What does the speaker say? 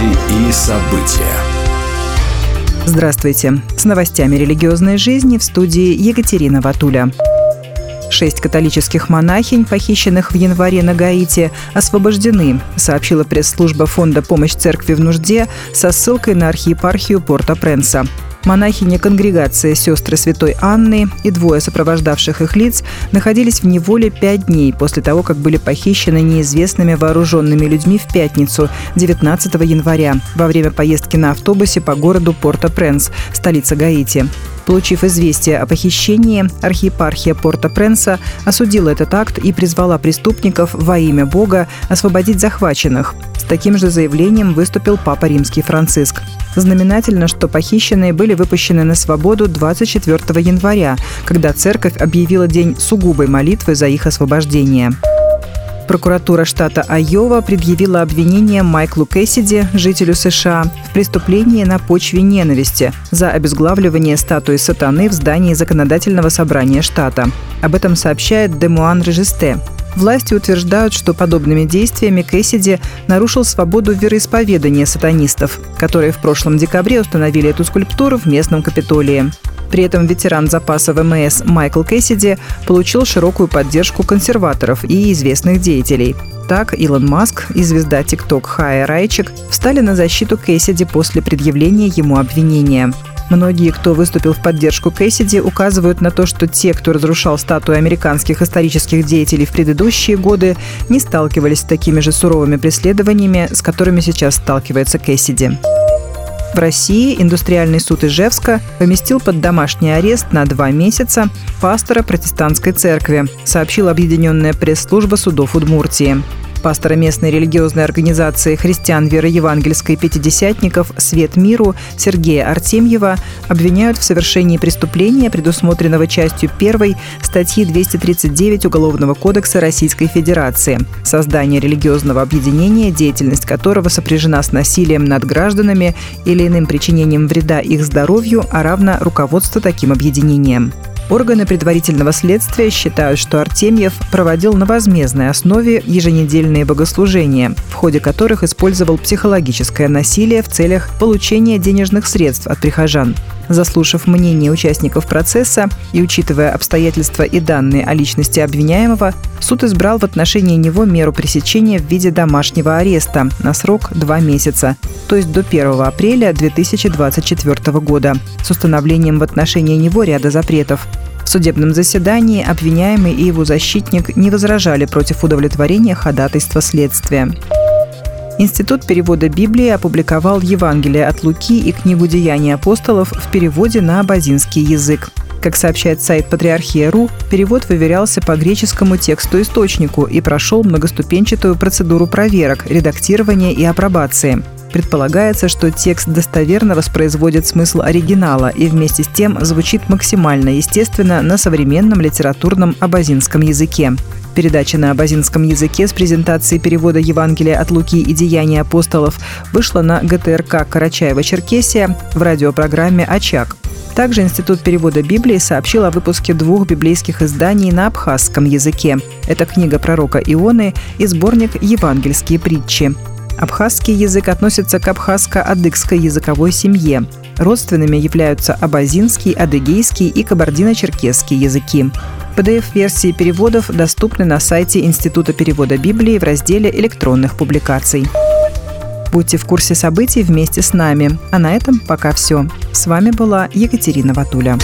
Новости и события. Здравствуйте. С новостями религиозной жизни в студии Екатерина Ватуля. Шесть католических монахинь, похищенных в январе на Гаити, освобождены, сообщила пресс-служба Фонда «Помощь церкви в нужде» со ссылкой на архиепархию Порта-Пренса. Монахини конгрегации сестры Святой Анны и двое сопровождавших их лиц находились в неволе пять дней после того, как были похищены неизвестными вооруженными людьми в пятницу, 19 января, во время поездки на автобусе по городу Порто-Пренс, столица Гаити. Получив известие о похищении, архиепархия Порто-Пренса осудила этот акт и призвала преступников во имя Бога освободить захваченных. С таким же заявлением выступил Папа Римский Франциск. Знаменательно, что похищенные были выпущены на свободу 24 января, когда церковь объявила день сугубой молитвы за их освобождение. Прокуратура штата Айова предъявила обвинение Майклу Кэссиди, жителю США, в преступлении на почве ненависти за обезглавливание статуи сатаны в здании законодательного собрания штата. Об этом сообщает Демуан Режисте. Власти утверждают, что подобными действиями Кэссиди нарушил свободу вероисповедания сатанистов, которые в прошлом декабре установили эту скульптуру в местном Капитолии. При этом ветеран запаса ВМС Майкл Кэссиди получил широкую поддержку консерваторов и известных деятелей. Так, Илон Маск и звезда ТикТок Хая Райчик встали на защиту Кэссиди после предъявления ему обвинения. Многие, кто выступил в поддержку Кэссиди, указывают на то, что те, кто разрушал статуи американских исторических деятелей в предыдущие годы, не сталкивались с такими же суровыми преследованиями, с которыми сейчас сталкивается Кэссиди. В России индустриальный суд Ижевска поместил под домашний арест на два месяца пастора протестантской церкви, сообщила объединенная пресс-служба судов Удмуртии. Пастора местной религиозной организации христиан веры евангельской пятидесятников «Свет миру» Сергея Артемьева обвиняют в совершении преступления, предусмотренного частью 1 статьи 239 Уголовного кодекса Российской Федерации. Создание религиозного объединения, деятельность которого сопряжена с насилием над гражданами или иным причинением вреда их здоровью, а равно руководство таким объединением. Органы предварительного следствия считают, что Артемьев проводил на возмездной основе еженедельные богослужения, в ходе которых использовал психологическое насилие в целях получения денежных средств от прихожан. Заслушав мнение участников процесса и учитывая обстоятельства и данные о личности обвиняемого, суд избрал в отношении него меру пресечения в виде домашнего ареста на срок два месяца, то есть до 1 апреля 2024 года, с установлением в отношении него ряда запретов. В судебном заседании обвиняемый и его защитник не возражали против удовлетворения ходатайства следствия. Институт перевода Библии опубликовал Евангелие от Луки и книгу «Деяния апостолов» в переводе на абазинский язык. Как сообщает сайт Патриархия.ру, перевод выверялся по греческому тексту-источнику и прошел многоступенчатую процедуру проверок, редактирования и апробации. Предполагается, что текст достоверно воспроизводит смысл оригинала и вместе с тем звучит максимально естественно на современном литературном абазинском языке. Передача на абазинском языке с презентацией перевода Евангелия от Луки и Деяний апостолов вышла на ГТРК Карачаева-Черкесия в радиопрограмме «Очаг». Также Институт перевода Библии сообщил о выпуске двух библейских изданий на абхазском языке. Это книга пророка Ионы и сборник «Евангельские притчи». Абхазский язык относится к абхазско-адыгской языковой семье. Родственными являются абазинский, адыгейский и кабардино-черкесский языки. PDF-версии переводов доступны на сайте Института перевода Библии в разделе электронных публикаций. Будьте в курсе событий вместе с нами. А на этом пока все. С вами была Екатерина Ватуля.